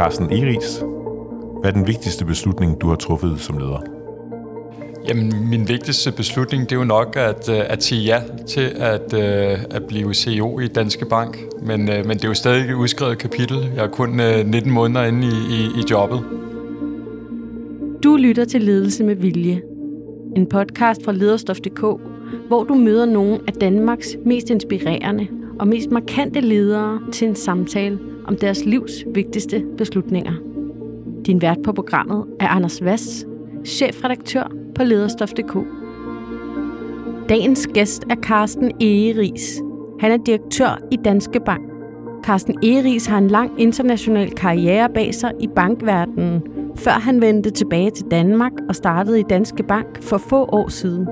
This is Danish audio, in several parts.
Carsten Eris, hvad er den vigtigste beslutning, du har truffet som leder? Jamen, min vigtigste beslutning, det er jo nok at, øh, at sige ja til at, øh, at blive CEO i Danske Bank. Men, øh, men det er jo stadig et udskrevet kapitel. Jeg er kun 19 måneder inde i, i, i jobbet. Du lytter til Ledelse med Vilje. En podcast fra lederstof.dk, hvor du møder nogle af Danmarks mest inspirerende og mest markante ledere til en samtale om deres livs vigtigste beslutninger. Din vært på programmet er Anders Vass, chefredaktør på lederstof.dk. Dagens gæst er Carsten Egeris. Han er direktør i Danske Bank. Carsten Egeris har en lang international karriere bag sig i bankverdenen, før han vendte tilbage til Danmark og startede i Danske Bank for få år siden.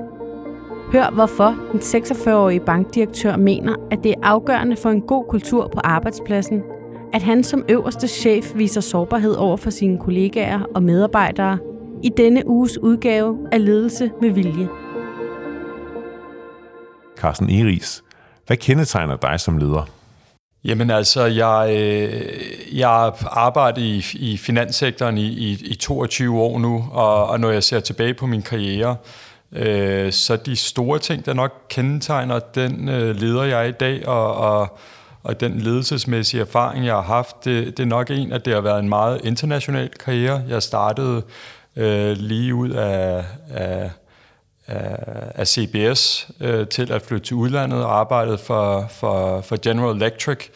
Hør hvorfor den 46-årige bankdirektør mener, at det er afgørende for en god kultur på arbejdspladsen, at han som øverste chef viser sårbarhed over for sine kollegaer og medarbejdere i denne uges udgave af Ledelse med Vilje. Carsten Eris, hvad kendetegner dig som leder? Jamen altså, jeg, øh, jeg arbejder i, i finanssektoren i, i, i 22 år nu, og, og når jeg ser tilbage på min karriere, øh, så de store ting, der nok kendetegner den øh, leder, jeg er i dag, og, og, og den ledelsesmæssige erfaring, jeg har haft, det, det er nok en, at det har været en meget international karriere. Jeg startede øh, lige ud af, af, af, CBS øh, til at flytte til udlandet og arbejdede for, for, for General Electric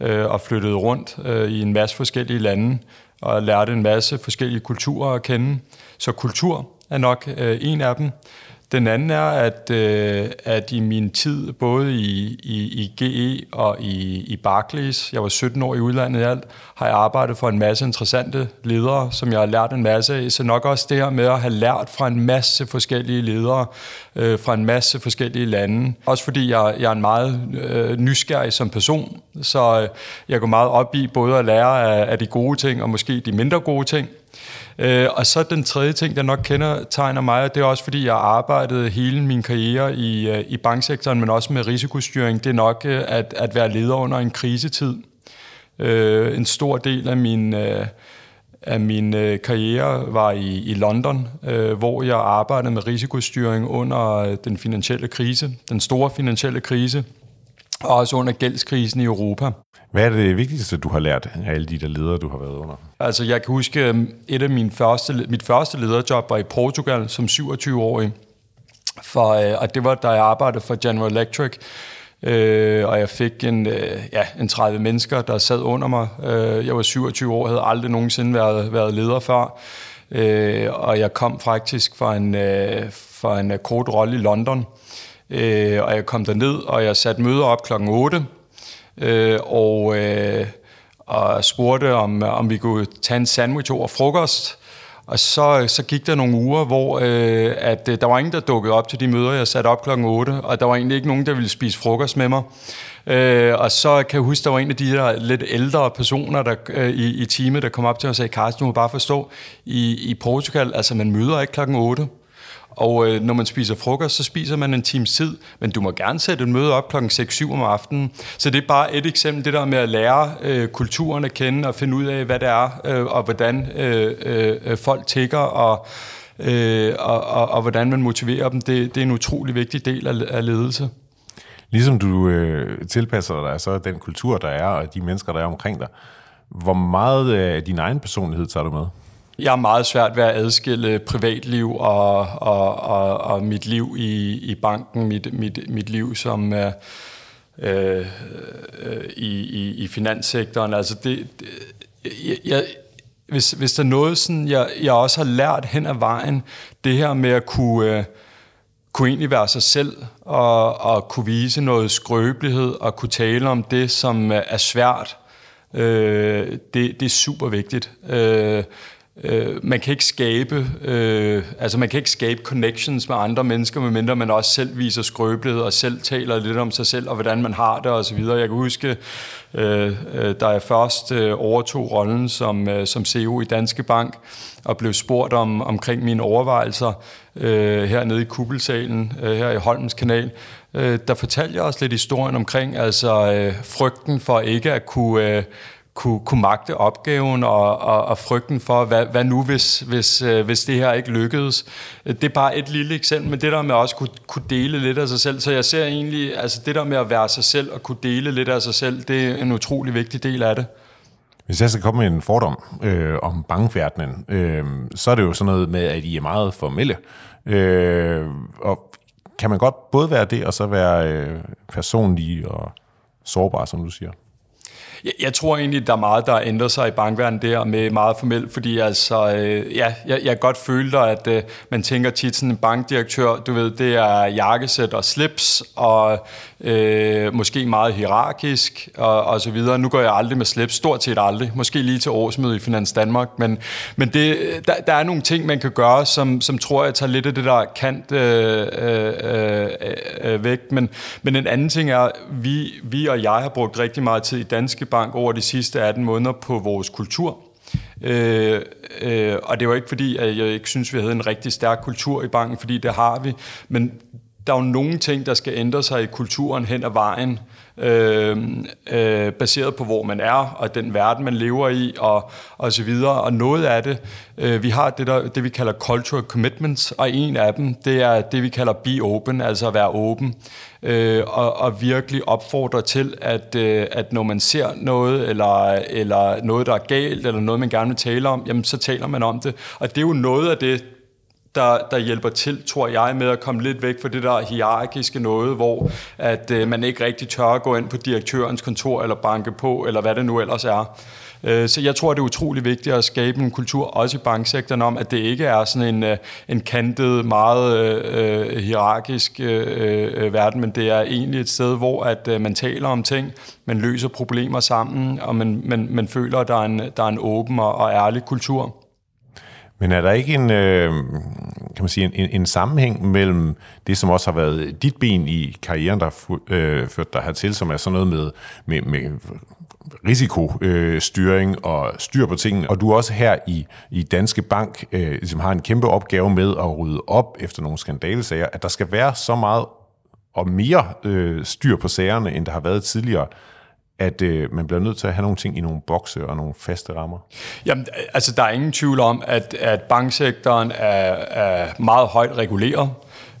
øh, og flyttede rundt øh, i en masse forskellige lande og lærte en masse forskellige kulturer at kende. Så kultur er nok øh, en af dem. Den anden er, at, øh, at i min tid, både i, i, i GE og i, i Barclays, jeg var 17 år i udlandet i alt, har jeg arbejdet for en masse interessante ledere, som jeg har lært en masse af. Så nok også det her med at have lært fra en masse forskellige ledere, øh, fra en masse forskellige lande. Også fordi jeg, jeg er en meget øh, nysgerrig som person, så øh, jeg går meget op i både at lære af, af de gode ting og måske de mindre gode ting. Øh, og så den tredje ting, der nok kender tegner mig, det er også fordi, jeg arbejdede hele min karriere i, øh, i banksektoren, men også med risikostyring, det er nok øh, at, at være leder under en krisetid. Øh, en stor del af min... Øh, af min øh, karriere var i, i London, øh, hvor jeg arbejdede med risikostyring under øh, den finansielle krise, den store finansielle krise, og også under gældskrisen i Europa. Hvad er det vigtigste, du har lært af alle de der ledere, du har været under? Altså, jeg kan huske, øhm, et af mine første, mit første lederjob var i Portugal som 27-årig. For, øh, og det var, da jeg arbejdede for General Electric. Øh, og jeg fik en, øh, ja, en 30 mennesker, der sad under mig. Øh, jeg var 27 år, havde aldrig nogensinde været, været leder før. Øh, og jeg kom faktisk fra en, øh, fra en kort rolle i London. Øh, Øh, og jeg kom derned, og jeg satte møder op klokken 8 øh, og, øh, og spurgte, om, om vi kunne tage en sandwich over frokost. Og så, så gik der nogle uger, hvor øh, at, øh, der var ingen, der dukkede op til de møder, jeg satte op klokken 8, og der var egentlig ikke nogen, der ville spise frokost med mig. Øh, og så kan jeg huske, der var en af de her lidt ældre personer der, øh, i, i teamet, der kom op til mig og sagde, Carsten, du må bare forstå, i, i Portugal, altså man møder ikke klokken 8. Og øh, når man spiser frokost, så spiser man en times tid, men du må gerne sætte et møde op klokken 6-7 om aftenen. Så det er bare et eksempel, det der med at lære øh, kulturen at kende og finde ud af, hvad det er, øh, og hvordan øh, øh, folk tigger, og, øh, og, og, og hvordan man motiverer dem. Det, det er en utrolig vigtig del af, af ledelse. Ligesom du øh, tilpasser dig så den kultur, der er, og de mennesker, der er omkring dig, hvor meget øh, af din egen personlighed tager du med? Jeg er meget svært ved at adskille privatliv og, og, og, og mit liv i, i banken, mit, mit, mit liv som øh, øh, i, i, i finanssektoren. Altså det, det jeg, jeg, hvis, hvis der er noget, sådan, jeg, jeg også har lært hen ad vejen, det her med at kunne, øh, kunne egentlig være sig selv, og, og kunne vise noget skrøbelighed, og kunne tale om det, som øh, er svært, øh, det, det er super vigtigt. Øh, Øh, man kan ikke skabe, øh, altså man kan ikke skabe connections med andre mennesker, medmindre man også selv viser skrøbelighed og selv taler lidt om sig selv og hvordan man har det osv. Jeg kan huske, øh, øh, da jeg først øh, overtog rollen som, øh, som CEO i Danske Bank og blev spurgt om omkring mine overvejelser øh, hernede i Kuppelsalen, øh, her i Holmens Kanal, øh, der fortalte jeg også lidt historien omkring altså øh, frygten for ikke at kunne øh, kunne, kunne magte opgaven og, og, og frygten for, hvad, hvad nu hvis, hvis, øh, hvis det her ikke lykkedes. Det er bare et lille eksempel, men det der med også kunne, kunne dele lidt af sig selv. Så jeg ser egentlig, altså det der med at være sig selv og kunne dele lidt af sig selv, det er en utrolig vigtig del af det. Hvis jeg skal komme med en fordom øh, om bankverdenen, øh, så er det jo sådan noget med, at I er meget formelle. Øh, og kan man godt både være det, og så være øh, personlig og sårbar, som du siger? Jeg, jeg tror egentlig, der er meget, der ændrer sig i bankverdenen der med meget formelt, fordi altså, øh, ja, jeg, jeg godt føler, at øh, man tænker tit sådan en bankdirektør, du ved, det er jakkesæt og slips, og øh, måske meget hierarkisk, og, og så videre. Nu går jeg aldrig med slips, stort set aldrig, måske lige til årsmødet i Finans Danmark, men, men det, der, der er nogle ting, man kan gøre, som, som tror jeg tager lidt af det der kant øh, øh, øh, øh, væk, men, men en anden ting er, vi, vi og jeg har brugt rigtig meget tid i Danske Bank over de sidste 18 måneder på vores kultur. Øh, øh, og det var ikke fordi, at jeg ikke synes, vi havde en rigtig stærk kultur i banken, fordi det har vi, men der er jo nogle ting, der skal ændre sig i kulturen hen ad vejen, øh, øh, baseret på, hvor man er, og den verden, man lever i, og, og så videre. Og noget af det, øh, vi har det, der, det, vi kalder cultural commitments, og en af dem, det er det, vi kalder be open, altså at være åben, øh, og, og virkelig opfordre til, at, øh, at når man ser noget, eller, eller noget, der er galt, eller noget, man gerne vil tale om, jamen så taler man om det. Og det er jo noget af det, der, der hjælper til, tror jeg, med at komme lidt væk fra det der hierarkiske noget, hvor at øh, man ikke rigtig tør at gå ind på direktørens kontor eller banke på, eller hvad det nu ellers er. Øh, så jeg tror, det er utrolig vigtigt at skabe en kultur, også i banksektoren, om, at det ikke er sådan en, øh, en kantet, meget øh, øh hierarkisk øh, øh, øh, verden, men det er egentlig et sted, hvor at øh, man taler om ting, man løser problemer sammen, og man, man, man føler, at der er en, der er en åben og, og ærlig kultur. Men er der ikke en, øh, kan man sige, en, en sammenhæng mellem det, som også har været dit ben i karrieren, der har øh, ført dig hertil, som er sådan noget med, med, med risikostyring øh, og styr på tingene, og du også her i, i Danske Bank øh, ligesom har en kæmpe opgave med at rydde op efter nogle skandalesager, at der skal være så meget og mere øh, styr på sagerne, end der har været tidligere at øh, man bliver nødt til at have nogle ting i nogle bokse og nogle faste rammer? Jamen, øh, altså der er ingen tvivl om, at, at banksektoren er, er meget højt reguleret.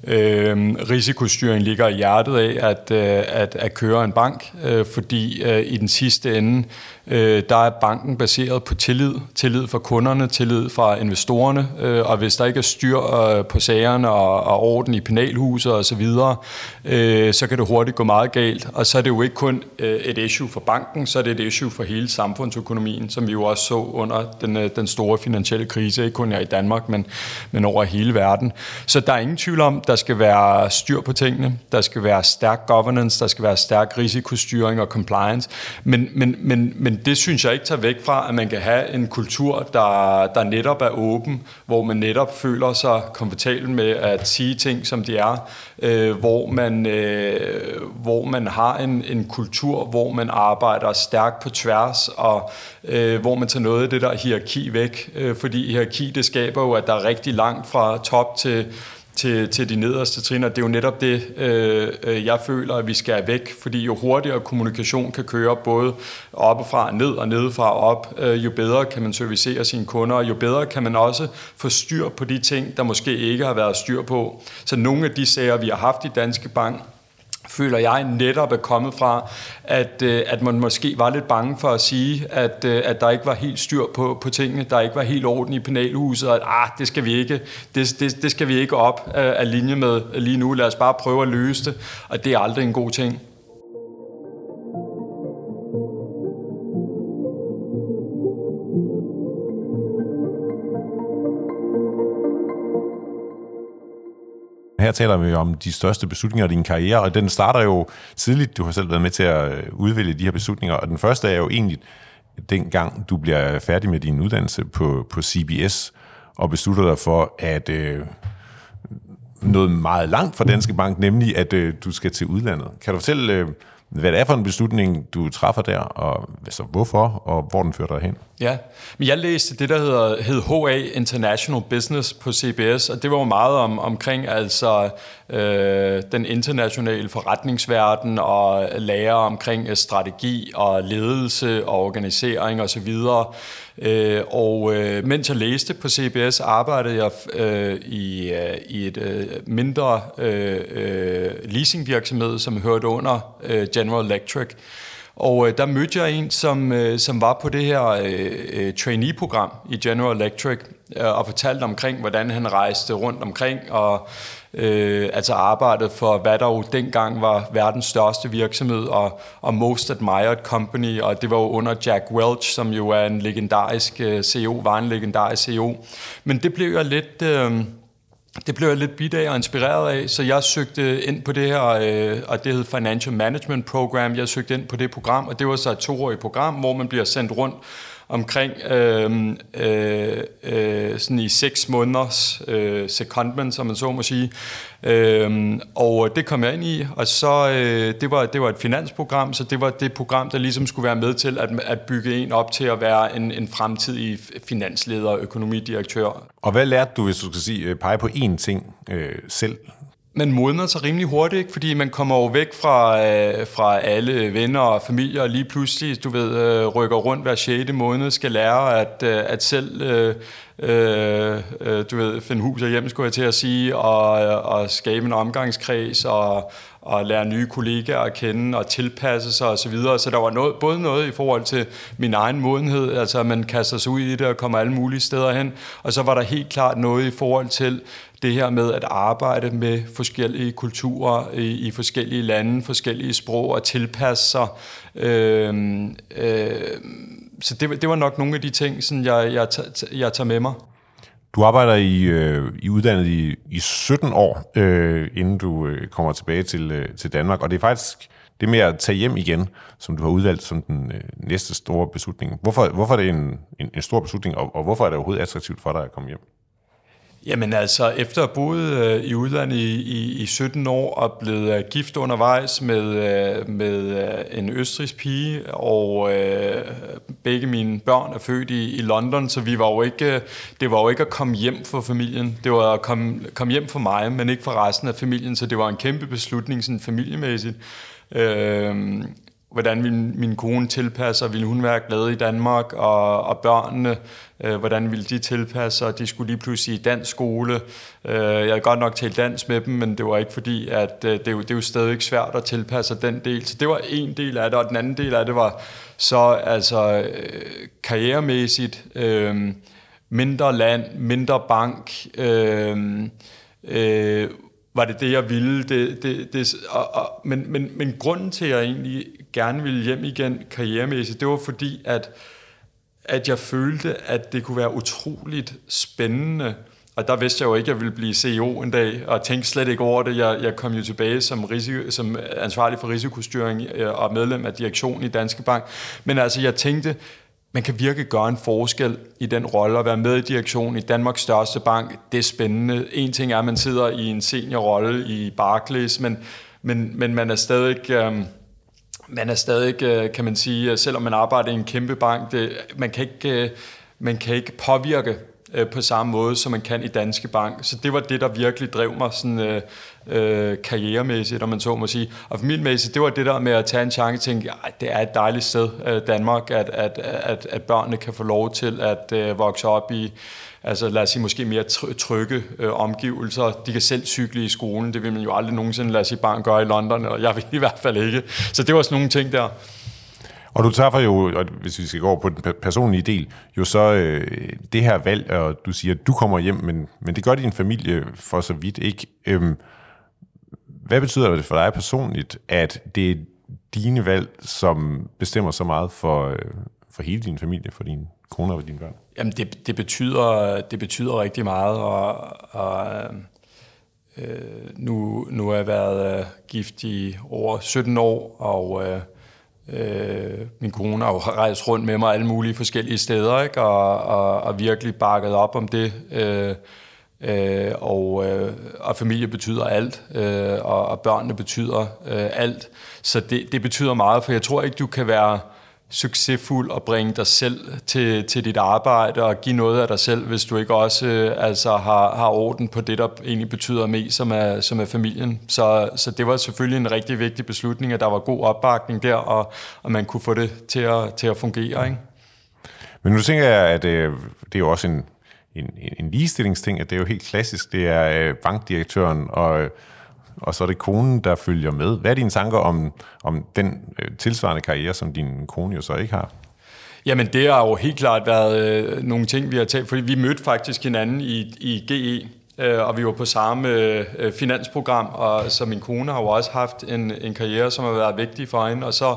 Øh, risikostyring ligger i hjertet af at, øh, at, at køre en bank, øh, fordi øh, i den sidste ende, øh, der er banken baseret på tillid. Tillid fra kunderne, tillid fra investorerne, øh, og hvis der ikke er styr øh, på sagerne og, og orden i penalhuset osv., så, øh, så kan det hurtigt gå meget galt. Og så er det jo ikke kun øh, et issue for banken, så er det et issue for hele samfundsøkonomien, som vi jo også så under den, øh, den store finansielle krise, ikke kun her i Danmark, men, men over hele verden. Så der er ingen tvivl om, der skal være styr på tingene, der skal være stærk governance, der skal være stærk risikostyring og compliance, men, men, men, men det synes jeg ikke tager væk fra, at man kan have en kultur, der, der netop er åben, hvor man netop føler sig komfortabel med at sige ting, som de er, øh, hvor, man, øh, hvor man har en, en kultur, hvor man arbejder stærkt på tværs, og øh, hvor man tager noget af det der hierarki væk, øh, fordi hierarki det skaber jo, at der er rigtig langt fra top til til, til de nederste trin, og det er jo netop det, øh, øh, jeg føler, at vi skal væk, fordi jo hurtigere kommunikation kan køre både oppefra og ned og nedefra og op, øh, jo bedre kan man servicere sine kunder, og jo bedre kan man også få styr på de ting, der måske ikke har været styr på. Så nogle af de sager, vi har haft i Danske Bank, føler jeg netop er kommet fra, at, øh, at man måske var lidt bange for at sige, at, øh, at der ikke var helt styr på, på tingene, der ikke var helt orden i penalhuset, og at ah, det skal vi ikke, det, det, det skal vi ikke op øh, af linje med lige nu, lad os bare prøve at løse det, og det er aldrig en god ting. Her taler vi om de største beslutninger i din karriere, og den starter jo tidligt. Du har selv været med til at øh, udvælge de her beslutninger, og den første er jo egentlig dengang du bliver færdig med din uddannelse på, på CBS, og beslutter dig for, at øh, noget meget langt fra Danske Bank, nemlig at øh, du skal til udlandet. Kan du fortælle, øh, hvad det er for en beslutning, du træffer der, og altså, hvorfor, og hvor den fører dig hen? Ja, men jeg læste det, der hedder, hed HA International Business på CBS, og det var jo meget om, omkring altså øh, den internationale forretningsverden og lære omkring øh, strategi og ledelse og organisering osv. Og, øh, og øh, mens jeg læste på CBS, arbejdede jeg øh, i, øh, i et øh, mindre øh, øh leasingvirksomhed, som hørte under øh, General Electric. Og øh, der mødte jeg en, som, øh, som var på det her øh, øh, trainee-program i General Electric, øh, og fortalte omkring, hvordan han rejste rundt omkring, og øh, altså arbejdede for, hvad der jo dengang var verdens største virksomhed, og, og Most Admired Company, og det var jo under Jack Welch, som jo er en legendarisk øh, CEO, var en legendarisk CEO. Men det blev jeg lidt... Øh, det blev jeg lidt bidt af og inspireret af, så jeg søgte ind på det her, øh, og det hed Financial Management Program. Jeg søgte ind på det program, og det var så et toårigt program, hvor man bliver sendt rundt omkring øh, øh, øh, sådan i seks måneders øh, secondment, som man så må sige. Øh, og det kom jeg ind i, og så øh, det, var, det var et finansprogram, så det var det program, der ligesom skulle være med til at, at bygge en op til at være en, en fremtidig finansleder og økonomidirektør. Og hvad lærte du, hvis du skal sige, øh, pege på én ting øh, selv man modner sig rimelig hurtigt, ikke? fordi man kommer jo væk fra, øh, fra alle venner og familier, og lige pludselig, du ved, øh, rykker rundt hver 6. måned, skal lære at, øh, at selv, øh, øh, øh, du ved, finde hus og hjem, skulle jeg til at sige, og, øh, og skabe en omgangskreds, og, og lære nye kollegaer at kende, og tilpasse sig osv. Så, videre. så der var noget, både noget i forhold til min egen modenhed, altså at man kaster sig ud i det og kommer alle mulige steder hen, og så var der helt klart noget i forhold til det her med at arbejde med forskellige kulturer i, i forskellige lande, forskellige sprog og tilpasse sig. Øh, øh, så det, det var nok nogle af de ting, sådan jeg, jeg, jeg tager med mig. Du arbejder i, øh, i uddannet i, i 17 år, øh, inden du øh, kommer tilbage til, øh, til Danmark, og det er faktisk det med at tage hjem igen, som du har udvalgt som den øh, næste store beslutning. Hvorfor, hvorfor er det en, en, en stor beslutning, og, og hvorfor er det overhovedet attraktivt for dig at komme hjem? Jamen altså, efter at have boet øh, i udlandet i, i, i 17 år og blevet øh, gift undervejs med, øh, med øh, en østrigsk pige, og øh, begge mine børn er født i, i London, så vi var jo ikke, øh, det var jo ikke at komme hjem for familien. Det var at komme, komme hjem for mig, men ikke for resten af familien, så det var en kæmpe beslutning sådan familiemæssigt. Øh, hvordan min, min kone tilpasser, ville hun være glad i Danmark, og, og børnene, øh, hvordan ville de tilpasse sig, de skulle lige pludselig i dansk skole. Øh, jeg havde godt nok talt dansk med dem, men det var ikke fordi, at øh, det, er jo, det er jo stadig svært at tilpasse den del. Så det var en del af det, og den anden del af det var så altså øh, karrieremæssigt, øh, mindre land, mindre bank, øh, øh, var det det, jeg ville. Det, det, det, og, og, men, men, men grunden til, at jeg egentlig gerne ville hjem igen karrieremæssigt, det var fordi, at, at jeg følte, at det kunne være utroligt spændende. Og der vidste jeg jo ikke, at jeg ville blive CEO en dag, og tænkte slet ikke over det. Jeg, jeg kom jo tilbage som, risiko, som ansvarlig for risikostyring øh, og medlem af direktionen i Danske Bank. Men altså, jeg tænkte, man kan virkelig gøre en forskel i den rolle at være med i direktionen i Danmarks største bank. Det er spændende. En ting er, at man sidder i en seniorrolle i Barclays, men, men, men man er stadig... Øh, man er stadig, øh, kan man sige, øh, selvom man arbejder i en kæmpe bank, det, man, kan ikke, øh, man kan ikke påvirke øh, på samme måde, som man kan i Danske Bank. Så det var det, der virkelig drev mig sådan, øh, øh, karrieremæssigt, om man så må sige. Og familiemæssigt, det var det der med at tage en chance og tænke, at det er et dejligt sted, øh, Danmark, at, at, at, at børnene kan få lov til at øh, vokse op i altså lad os sige, måske mere trygge øh, omgivelser. De kan selv cykle i skolen, det vil man jo aldrig nogensinde lade sit barn gøre i London, og jeg vil i hvert fald ikke. Så det var sådan nogle ting der. Og du tager jo, og hvis vi skal gå over på den personlige del, jo så øh, det her valg, og du siger, at du kommer hjem, men, men det gør din familie for så vidt ikke. Øhm, hvad betyder det for dig personligt, at det er dine valg, som bestemmer så meget for, øh, for hele din familie, for din kone og dine børn? Jamen, det, det, betyder, det betyder rigtig meget, og, og øh, øh nu, nu har jeg været øh, gift i over 17 år, og øh, øh, min kone har jo rejst rundt med mig alle mulige forskellige steder, ikke? Og, og, og virkelig bakket op om det. Øh, øh, og, øh, og familie betyder alt, øh, og, og børnene betyder øh, alt. Så det, det betyder meget, for jeg tror ikke, du kan være succesfuld og bringe dig selv til, til dit arbejde og give noget af dig selv, hvis du ikke også øh, altså har, har orden på det, der egentlig betyder mest, som er, som er familien. Så, så det var selvfølgelig en rigtig vigtig beslutning, at der var god opbakning der, og, og man kunne få det til at, til at fungere. Ikke? Men nu tænker jeg, at øh, det er jo også en, en, en ligestillingsting, at det er jo helt klassisk. Det er øh, bankdirektøren og og så er det konen, der følger med. Hvad er dine tanker om, om den øh, tilsvarende karriere, som din kone jo så ikke har? Jamen, det har jo helt klart været øh, nogle ting, vi har talt, fordi vi mødte faktisk hinanden i, i GE, øh, og vi var på samme øh, finansprogram, og så min kone har jo også haft en, en karriere, som har været vigtig for hende, og så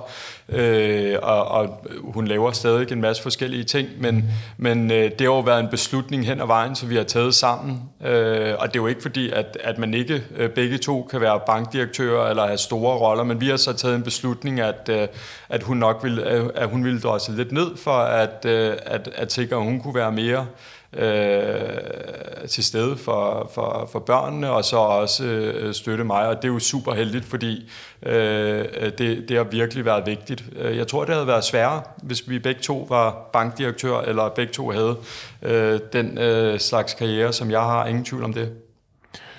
øh, og, og hun laver stadig en masse forskellige ting, men, men øh, det har jo været en beslutning hen ad vejen, så vi har taget sammen, øh, og det er jo ikke fordi, at, at man ikke øh, begge to kan være bankdirektører eller have store roller, men vi har så taget en beslutning, at, øh, at hun nok vil, øh, at hun ville drøse lidt ned for at, øh, at, at sikre, at hun kunne være mere øh, til stede for, for, for børnene, og så også øh, støtte mig, og det er jo super heldigt, fordi øh, det, det har virkelig været vigtigt. Øh, jeg tror, det havde været sværere, hvis vi begge to var bankdirektør, eller begge to havde øh, den øh, slags karriere, som jeg har. Ingen tvivl om det.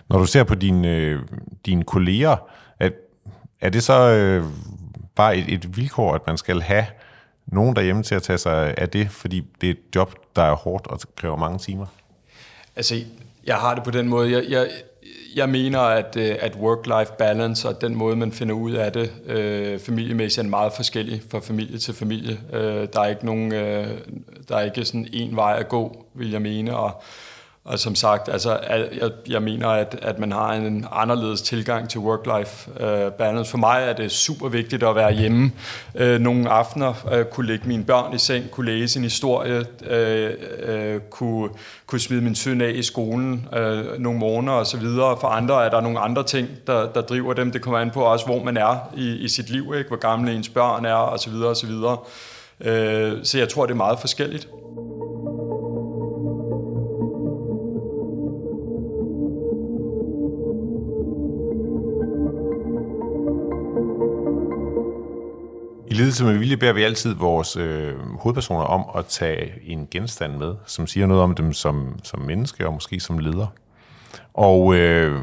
Når du ser på dine, øh, dine kolleger, er, er det så øh, bare et, et vilkår, at man skal have nogen derhjemme til at tage sig af det, fordi det er et job, der er hårdt og kræver mange timer? Altså, jeg har det på den måde. Jeg, jeg, jeg mener, at, øh, at work-life balance og den måde, man finder ud af det øh, familiemæssigt, er meget forskellig fra familie til familie. Øh, der er ikke nogen, øh, der er ikke sådan en vej at gå, vil jeg mene, og og som sagt, altså, jeg, jeg mener, at, at man har en anderledes tilgang til work-life øh, balance. For mig er det super vigtigt at være hjemme øh, nogle aftener, øh, kunne lægge mine børn i seng, kunne læse en historie, øh, øh, kunne, kunne smide min søn af i skolen øh, nogle måneder osv. For andre er der nogle andre ting, der, der driver dem. Det kommer an på også, hvor man er i, i sit liv, ikke? hvor gamle ens børn er osv. osv. Øh, så jeg tror, det er meget forskelligt. I ledelse med vilje beder vi altid vores øh, hovedpersoner om at tage en genstand med, som siger noget om dem som, som menneske og måske som leder. Og øh,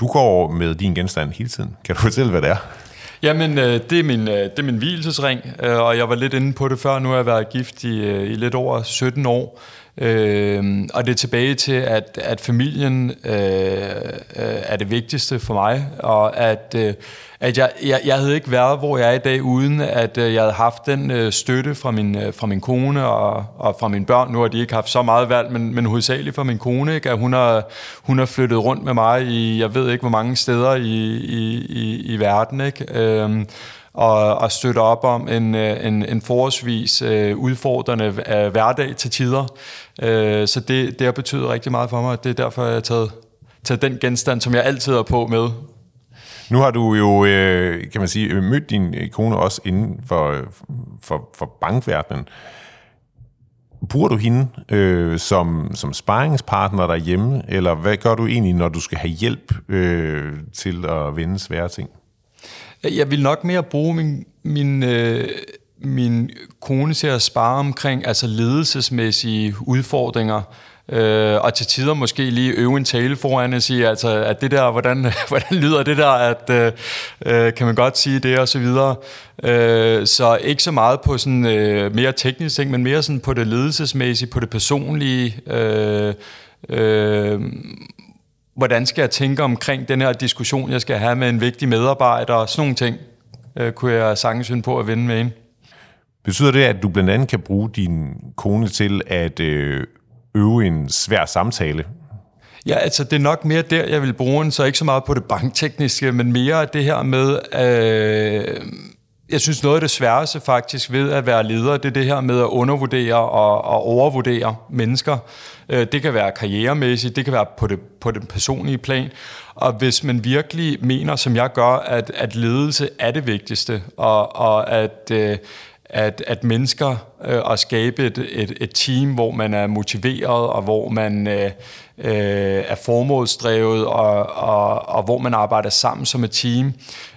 du går med din genstand hele tiden. Kan du fortælle, hvad det er? Jamen, øh, det, er min, øh, det er min hvilesesring, øh, og jeg var lidt inde på det før. Nu har jeg været gift i, øh, i lidt over 17 år. Øh, og det er tilbage til, at, at familien øh, øh, er det vigtigste for mig, og at, øh, at jeg, jeg, jeg havde ikke været, hvor jeg er i dag, uden at øh, jeg havde haft den øh, støtte fra min, øh, fra min kone og, og fra mine børn. Nu har de ikke haft så meget valg, men, men hovedsageligt fra min kone, ikke? at hun har, hun har flyttet rundt med mig i, jeg ved ikke hvor mange steder i, i, i, i verden. Ikke? Øh, og, og støtte op om en, øh, en, en forholdsvis øh, udfordrende øh, hverdag til tider. Øh, så det, det har betydet rigtig meget for mig, og det er derfor, jeg har taget, taget den genstand, som jeg altid er på med. Nu har du jo, øh, kan man sige, mødt din øh, kone også inden for, for, for bankverdenen. Bruger du hende øh, som, som sparringspartner derhjemme, eller hvad gør du egentlig, når du skal have hjælp øh, til at vende svære ting? Jeg vil nok mere bruge min, min, øh, min kone til at spare omkring altså ledelsesmæssige udfordringer, øh, og til tider måske lige øve en tale foran og sige, altså, at det der, hvordan, hvordan lyder det der, at øh, øh, kan man godt sige det, og så videre. Øh, så ikke så meget på sådan øh, mere teknisk ting, men mere sådan på det ledelsesmæssige, på det personlige, øh, øh, hvordan skal jeg tænke omkring den her diskussion, jeg skal have med en vigtig medarbejder, og sådan nogle ting, øh, kunne jeg sagtens finde på at vende med en. Betyder det, at du blandt andet kan bruge din kone til at øh, øve en svær samtale? Ja, altså det er nok mere der, jeg vil bruge den, så ikke så meget på det banktekniske, men mere det her med... Øh, jeg synes noget af det sværeste faktisk ved at være leder, det er det her med at undervurdere og, og overvurdere mennesker. Øh, det kan være karrieremæssigt, det kan være på det, på det personlige plan. Og hvis man virkelig mener, som jeg gør, at, at ledelse er det vigtigste, og, og at, øh, at, at mennesker øh, og skabe et, et, et team, hvor man er motiveret, og hvor man øh, øh, er formålsdrevet, og, og, og hvor man arbejder sammen som et team,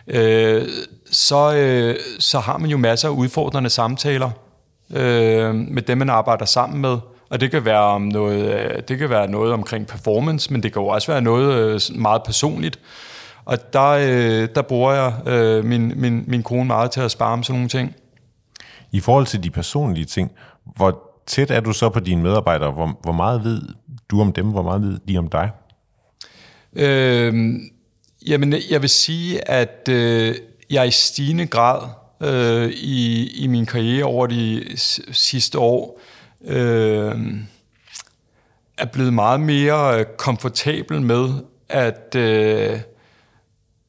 øh, så, øh, så har man jo masser af udfordrende samtaler øh, med dem, man arbejder sammen med. Og det kan være om noget, øh, det kan være noget omkring performance, men det kan jo også være noget øh, meget personligt. Og der, øh, der bruger jeg øh, min, min, min kone meget til at spare om sådan nogle ting. I forhold til de personlige ting, hvor tæt er du så på dine medarbejdere? Hvor, hvor meget ved du om dem? Hvor meget ved de om dig? Øh, jamen, jeg vil sige, at øh, jeg i stigende grad øh, i, i min karriere over de sidste år øh, er blevet meget mere øh, komfortabel med at, øh,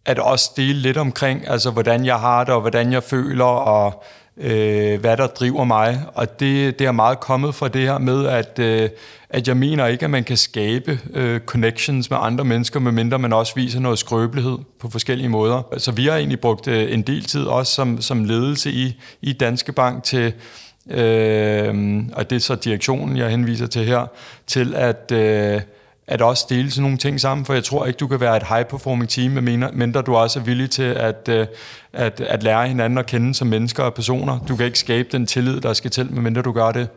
at også dele lidt omkring, altså hvordan jeg har det, og hvordan jeg føler, og øh, øh, hvad der driver mig. Og det, det er meget kommet fra det her med, at, øh, at jeg mener ikke, at man kan skabe øh, connections med andre mennesker, medmindre man også viser noget skrøbelighed på forskellige måder. Så vi har egentlig brugt øh, en del tid også som, som ledelse i, i Danske Bank til, øh, og det er så direktionen, jeg henviser til her, til at... Øh, at også dele sådan nogle ting sammen, for jeg tror ikke, du kan være et high-performing team, mindre du også er villig til at, øh, at, at lære hinanden at kende som mennesker og personer. Du kan ikke skabe den tillid, der skal til, mindre du gør det.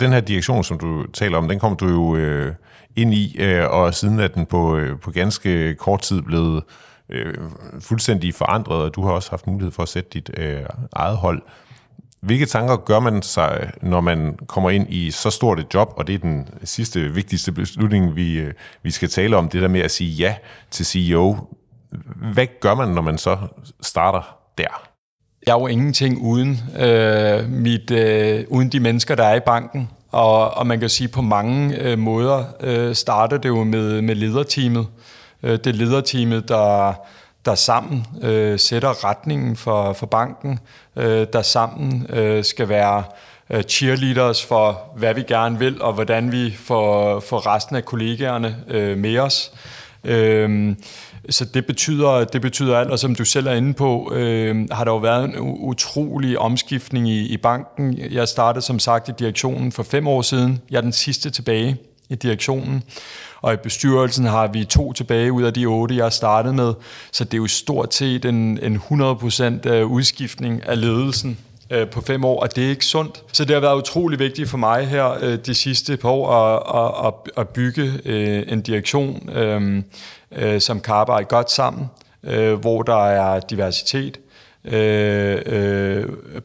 Den her direktion, som du taler om, den kom du jo øh, ind i, øh, og siden er den på, øh, på ganske kort tid blevet øh, fuldstændig forandret, og du har også haft mulighed for at sætte dit øh, eget hold. Hvilke tanker gør man sig, når man kommer ind i så stort et job, og det er den sidste vigtigste beslutning, vi, øh, vi skal tale om, det der med at sige ja til CEO. Hvad gør man, når man så starter der? Jeg er jo ingenting uden, øh, mit, øh, uden de mennesker, der er i banken. Og, og man kan sige, på mange øh, måder øh, starter det jo med, med lederteamet. Øh, det lederteamet, der, der sammen øh, sætter retningen for, for banken, øh, der sammen øh, skal være øh, cheerleaders for, hvad vi gerne vil, og hvordan vi får, får resten af kollegaerne øh, med os. Øh, så det betyder, det betyder alt, og som du selv er inde på, øh, har der jo været en utrolig omskiftning i, i banken. Jeg startede som sagt i direktionen for fem år siden. Jeg er den sidste tilbage i direktionen. Og i bestyrelsen har vi to tilbage ud af de otte, jeg startede med. Så det er jo stort set en, en 100% øh, udskiftning af ledelsen øh, på fem år, og det er ikke sundt. Så det har været utrolig vigtigt for mig her øh, de sidste par år at, at, at bygge en direktion, som kan arbejde godt sammen, hvor der er diversitet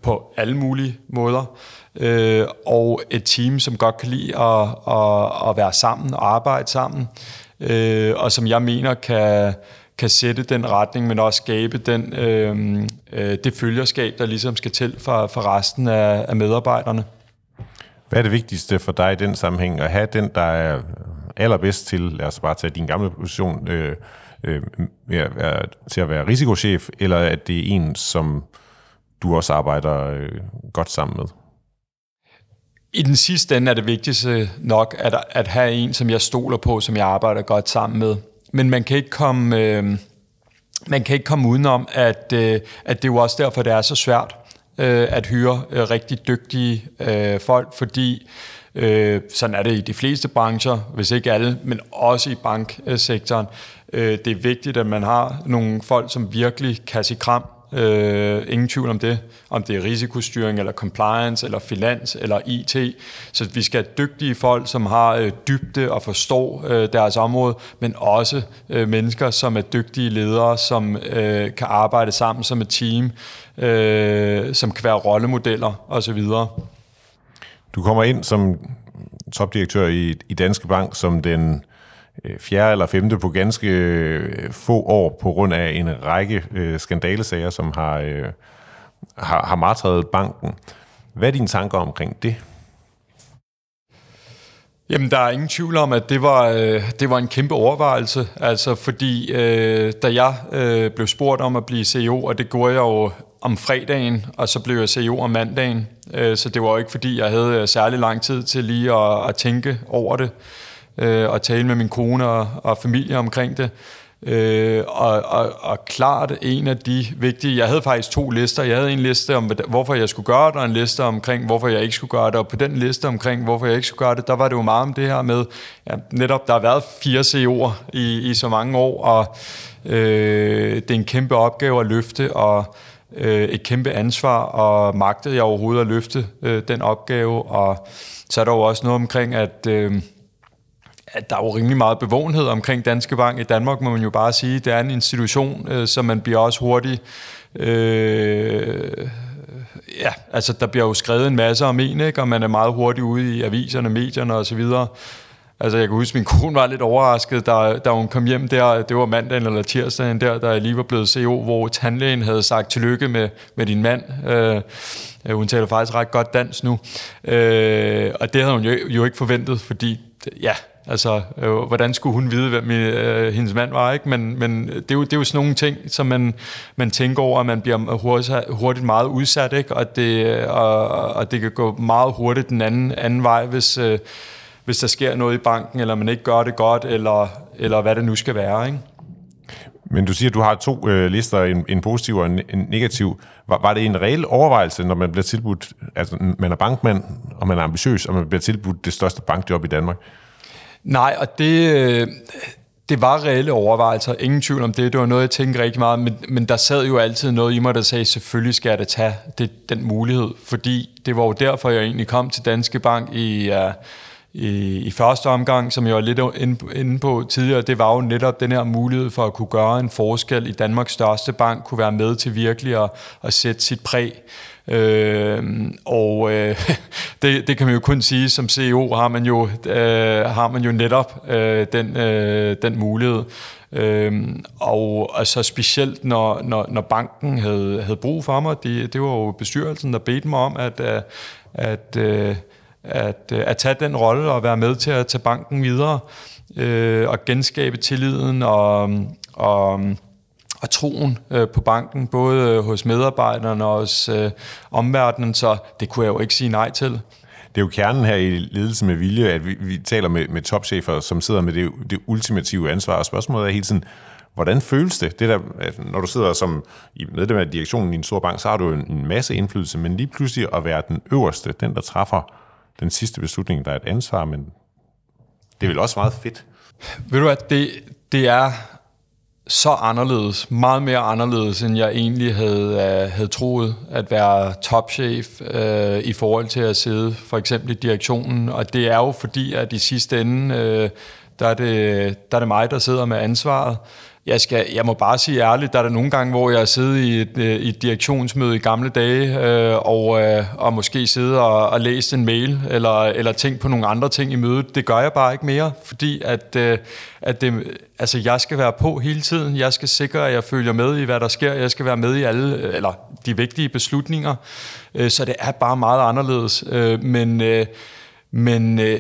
på alle mulige måder øh, og et team, som godt kan lide at, at, at være sammen og arbejde sammen, øh, og som jeg mener kan, kan sætte den retning, men også skabe den, øh, øh, det følgerskab, der ligesom skal til for, for resten af, af medarbejderne. Hvad er det vigtigste for dig i den sammenhæng? At have den, der er allerbedst til, lad os bare tage din gamle position, øh, øh, til at være risikochef, eller at det er en, som du også arbejder øh, godt sammen med? I den sidste ende er det vigtigste nok at, at have en, som jeg stoler på, som jeg arbejder godt sammen med. Men man kan ikke komme, øh, man kan ikke komme udenom, at, øh, at det er jo også derfor, det er så svært øh, at hyre øh, rigtig dygtige øh, folk, fordi øh, sådan er det i de fleste brancher, hvis ikke alle, men også i banksektoren. Øh, det er vigtigt, at man har nogle folk, som virkelig kan sig kram Øh, ingen tvivl om det. Om det er risikostyring, eller compliance, eller finans, eller IT. Så vi skal have dygtige folk, som har øh, dybde og forstår øh, deres område, men også øh, mennesker, som er dygtige ledere, som øh, kan arbejde sammen som et team, øh, som kan være rollemodeller osv. Du kommer ind som topdirektør i, i Danske Bank som den Øh, Øh, fjerde eller femte på ganske øh, få år på grund af en række øh, skandalesager, som har, øh, har, har martret banken. Hvad er dine tanker omkring det? Jamen, der er ingen tvivl om, at det var, det var en kæmpe overvejelse. Altså, fordi øh, da jeg øh, blev spurgt om at blive CEO, og det gjorde jeg jo om fredagen, og så blev jeg CEO om mandagen. Øh, så det var jo ikke, fordi jeg havde særlig lang tid til lige at, at tænke over det, øh, og tale med min kone og, og familie omkring det. Øh, og, og, og klart en af de vigtige, jeg havde faktisk to lister. Jeg havde en liste om, hvorfor jeg skulle gøre det, og en liste omkring, hvorfor jeg ikke skulle gøre det. Og på den liste omkring, hvorfor jeg ikke skulle gøre det, der var det jo meget om det her med, ja, netop der har været fire CEO'er i, i så mange år, og øh, det er en kæmpe opgave at løfte, og øh, et kæmpe ansvar, og magtede jeg overhovedet at løfte øh, den opgave. Og så er der jo også noget omkring, at... Øh, at der er jo rimelig meget bevågenhed omkring Danske Bank i Danmark, må man jo bare sige. Det er en institution, øh, som man bliver også hurtigt... Øh, ja, altså der bliver jo skrevet en masse om en, ikke? og man er meget hurtigt ude i aviserne, medierne osv., Altså, jeg kan huske, at min kone var lidt overrasket, da, da hun kom hjem der, det var mandagen eller tirsdagen der, da jeg lige var blevet CO, hvor tandlægen havde sagt tillykke med, med din mand. Øh, hun taler faktisk ret godt dansk nu. Øh, og det havde hun jo, jo ikke forventet, fordi ja, Altså, øh, hvordan skulle hun vide, hvem øh, hendes mand var, ikke? Men, men det, er jo, det er jo sådan nogle ting, som man, man tænker over, at man bliver hurtigt, hurtigt meget udsat, ikke? Og det, øh, og, og det kan gå meget hurtigt den anden, anden vej, hvis, øh, hvis der sker noget i banken, eller man ikke gør det godt, eller, eller hvad det nu skal være, ikke? Men du siger, at du har to øh, lister, en, en positiv og en, en negativ. Var, var det en reel overvejelse, når man bliver tilbudt, altså man er bankmand, og man er ambitiøs, og man bliver tilbudt det største bankjob i Danmark? Nej, og det, øh, det var reelle overvejelser. Ingen tvivl om det. Det var noget, jeg tænkte rigtig meget. Men, men der sad jo altid noget i mig, der sagde, selvfølgelig skal jeg da tage det, den mulighed. Fordi det var jo derfor, jeg egentlig kom til Danske Bank i... Uh, i, i første omgang, som jeg var lidt inde på tidligere, det var jo netop den her mulighed for at kunne gøre en forskel i Danmarks største bank, kunne være med til virkelig at, at sætte sit præg. Øh, og øh, det, det kan man jo kun sige, som CEO har man jo, øh, har man jo netop øh, den, øh, den mulighed. Øhm, og altså specielt når, når, når banken havde, havde brug for mig, det, det var jo bestyrelsen, der bedte mig om at, øh, at, øh, at, at, at tage den rolle og være med til at tage banken videre øh, og genskabe tilliden og, og og troen øh, på banken, både øh, hos medarbejderne og hos øh, omverdenen, så det kunne jeg jo ikke sige nej til. Det er jo kernen her i ledelse med vilje, at vi, vi taler med, med topchefer, som sidder med det, det ultimative ansvar, og spørgsmålet er hele tiden, hvordan føles det? det der, at når du sidder som medlem af direktionen i en stor bank, så har du en, en masse indflydelse, men lige pludselig at være den øverste, den der træffer den sidste beslutning, der er et ansvar, men det er vel også meget fedt. Ved du at det, det er så anderledes, meget mere anderledes, end jeg egentlig havde, uh, havde troet, at være topchef øh, i forhold til at sidde for eksempel i direktionen. Og det er jo fordi, at i sidste ende, øh, der, er det, der er det mig, der sidder med ansvaret. Jeg, skal, jeg må bare sige ærligt, der er der nogle gange, hvor jeg har siddet i et, øh, i et direktionsmøde i gamle dage, øh, og, øh, og måske siddet og, og læst en mail, eller, eller tænkt på nogle andre ting i mødet. Det gør jeg bare ikke mere, fordi at, øh, at det, altså, jeg skal være på hele tiden. Jeg skal sikre, at jeg følger med i, hvad der sker. Jeg skal være med i alle, eller de vigtige beslutninger. Øh, så det er bare meget anderledes. Øh, men... Øh, men øh,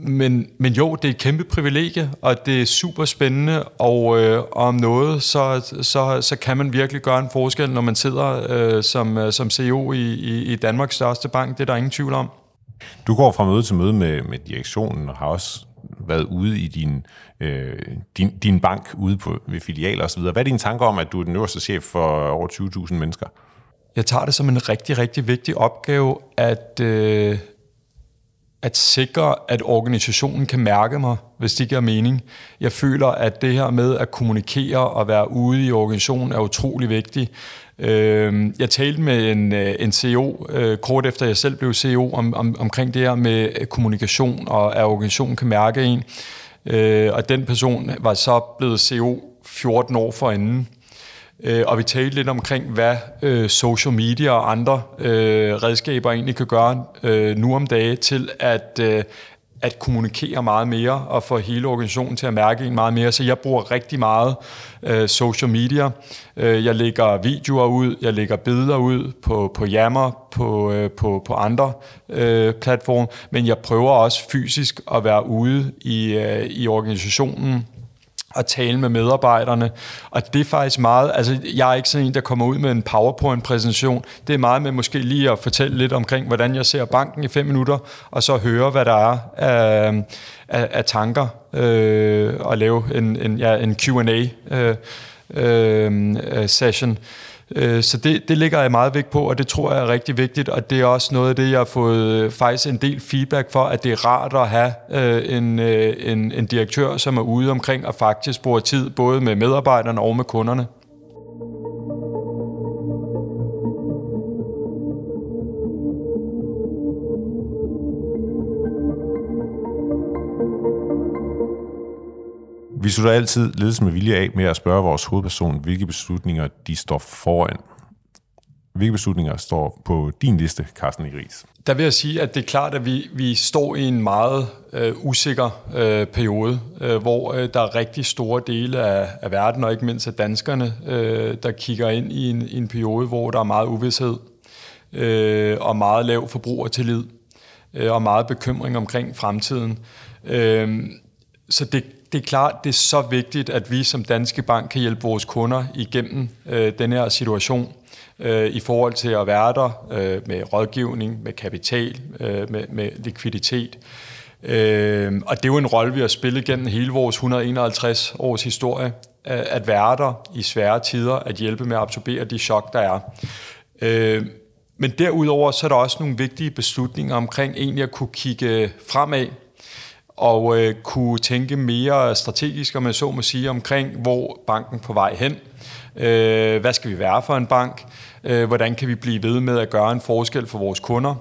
men, men jo, det er et kæmpe privilegie, og det er super spændende, og, øh, om noget, så, så, så kan man virkelig gøre en forskel, når man sidder øh, som, øh, som CEO i, i, i Danmarks største bank. Det er der ingen tvivl om. Du går fra møde til møde med, med direktionen, og har også været ude i din, øh, din, din bank ude på, ved filialer osv. Hvad er dine tanker om, at du er den øverste chef for over 20.000 mennesker? Jeg tager det som en rigtig, rigtig vigtig opgave, at... Øh, at sikre, at organisationen kan mærke mig, hvis det giver mening. Jeg føler, at det her med at kommunikere og være ude i organisationen er utrolig vigtigt. Øhm, jeg talte med en, øh, en CEO øh, kort efter jeg selv blev CEO om, om, omkring det her med øh, kommunikation og at organisationen kan mærke en. Og den person var så blevet CEO 14 år forinden. Øh, og vi talte lidt omkring, hvad øh, social media og andre øh, redskaber egentlig kan gøre øh, nu om dage til at, øh, at kommunikere meget mere og få hele organisationen til at mærke en meget mere. Så jeg bruger rigtig meget øh, social media. Øh, jeg lægger videoer ud, jeg lægger billeder ud på, på Yammer, på, øh, på, på andre øh, platforme, men jeg prøver også fysisk at være ude i, øh, i organisationen at tale med medarbejderne. Og det er faktisk meget, altså jeg er ikke sådan en, der kommer ud med en PowerPoint-præsentation. Det er meget med måske lige at fortælle lidt omkring, hvordan jeg ser banken i fem minutter, og så høre, hvad der er af, af, af tanker, øh, og lave en, en, ja, en Q&A øh, øh, øh, session. Øh, så det, det ligger jeg meget vægt på, og det tror jeg er rigtig vigtigt, og det er også noget af det, jeg har fået øh, faktisk en del feedback for, at det er rart at have øh, en, øh, en, en direktør, som er ude omkring og faktisk bruger tid både med medarbejderne og med kunderne. Vi slutter altid ledelsen med vilje af med at spørge vores hovedperson, hvilke beslutninger de står foran. Hvilke beslutninger står på din liste, Carsten Igris? Der vil jeg sige, at det er klart, at vi, vi står i en meget øh, usikker øh, periode, øh, hvor øh, der er rigtig store dele af, af verden, og ikke mindst af danskerne, øh, der kigger ind i en, en periode, hvor der er meget uvidshed øh, og meget lav forbrugertillid øh, og meget bekymring omkring fremtiden. Øh, så det, det er klart, det er så vigtigt, at vi som Danske Bank kan hjælpe vores kunder igennem øh, den her situation øh, i forhold til at være der øh, med rådgivning, med kapital, øh, med, med likviditet. Øh, og det er jo en rolle, vi har spillet gennem hele vores 151 års historie, øh, at være der i svære tider, at hjælpe med at absorbere de chok, der er. Øh, men derudover så er der også nogle vigtige beslutninger omkring egentlig at kunne kigge fremad, og øh, kunne tænke mere strategisk, om man så må sige, omkring, hvor banken på vej hen. Øh, hvad skal vi være for en bank? Øh, hvordan kan vi blive ved med at gøre en forskel for vores kunder?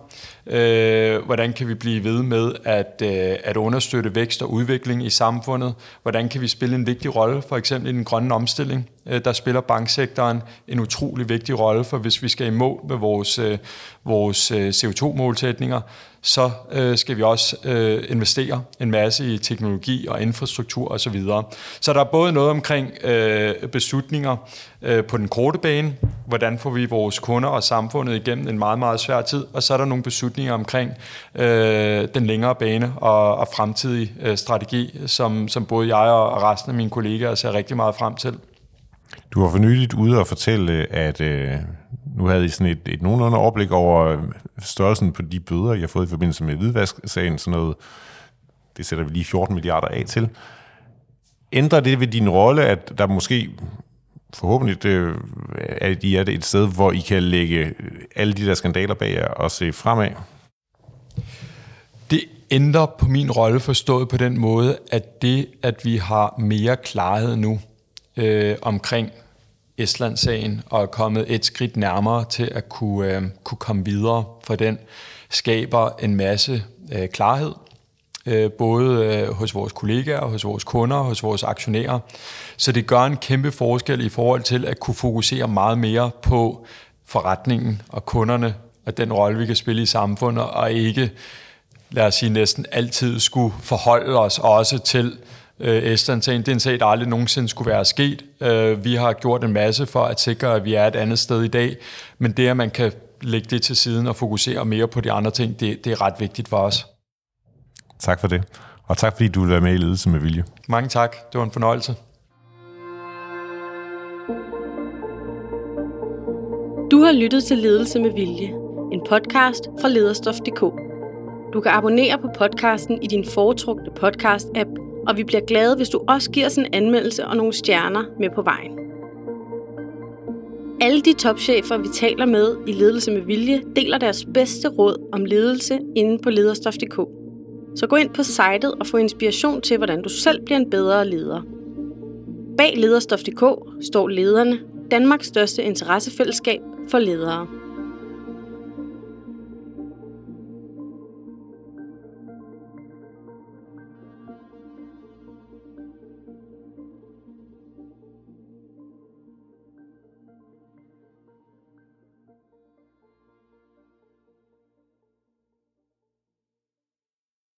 Øh, hvordan kan vi blive ved med at, øh, at understøtte vækst og udvikling i samfundet? Hvordan kan vi spille en vigtig rolle, for eksempel i den grønne omstilling? Øh, der spiller banksektoren en utrolig vigtig rolle, for hvis vi skal i mål med vores, øh, vores øh, CO2-målsætninger, så øh, skal vi også øh, investere en masse i teknologi og infrastruktur osv. Så, videre. så der er både noget omkring øh, beslutninger øh, på den korte bane, hvordan får vi vores kunder og samfundet igennem en meget, meget svær tid, og så er der nogle beslutninger omkring øh, den længere bane og, og fremtidig øh, strategi, som, som både jeg og resten af mine kollegaer ser rigtig meget frem til. Du har for nyligt ude og fortælle, at øh, nu havde I sådan et, et nogenlunde overblik over øh, størrelsen på de bøder, jeg har fået i forbindelse med hvidvask-sagen, sådan noget, det sætter vi lige 14 milliarder af til. Ændrer det ved din rolle, at der måske forhåbentlig det, øh, at I er det et sted, hvor I kan lægge øh, alle de der skandaler bag jer og se fremad? Det ændrer på min rolle forstået på den måde, at det, at vi har mere klarhed nu øh, omkring Estland-sagen og er kommet et skridt nærmere til at kunne, øh, kunne komme videre, for den skaber en masse øh, klarhed, øh, både øh, hos vores kollegaer, hos vores kunder, hos vores aktionærer. Så det gør en kæmpe forskel i forhold til at kunne fokusere meget mere på forretningen og kunderne og den rolle, vi kan spille i samfundet, og ikke, lad os sige, næsten altid skulle forholde os også til øh, Estland-sagen. Det er en sag, der aldrig nogensinde skulle være sket. Øh, vi har gjort en masse for at sikre, at vi er et andet sted i dag, men det, at man kan lægge det til siden og fokusere mere på de andre ting, det, det er ret vigtigt for os. Tak for det. Og tak fordi du vil være med i Ledelse med Vilje. Mange tak. Det var en fornøjelse. Du har lyttet til Ledelse med Vilje, en podcast fra lederstof.dk. Du kan abonnere på podcasten i din foretrukne podcast-app, og vi bliver glade, hvis du også giver os en anmeldelse og nogle stjerner med på vejen. Alle de topchefer, vi taler med i Ledelse med Vilje, deler deres bedste råd om ledelse inde på lederstof.dk. Så gå ind på sitet og få inspiration til, hvordan du selv bliver en bedre leder. Bag lederstof.dk står lederne, Danmarks største interessefællesskab for ledere.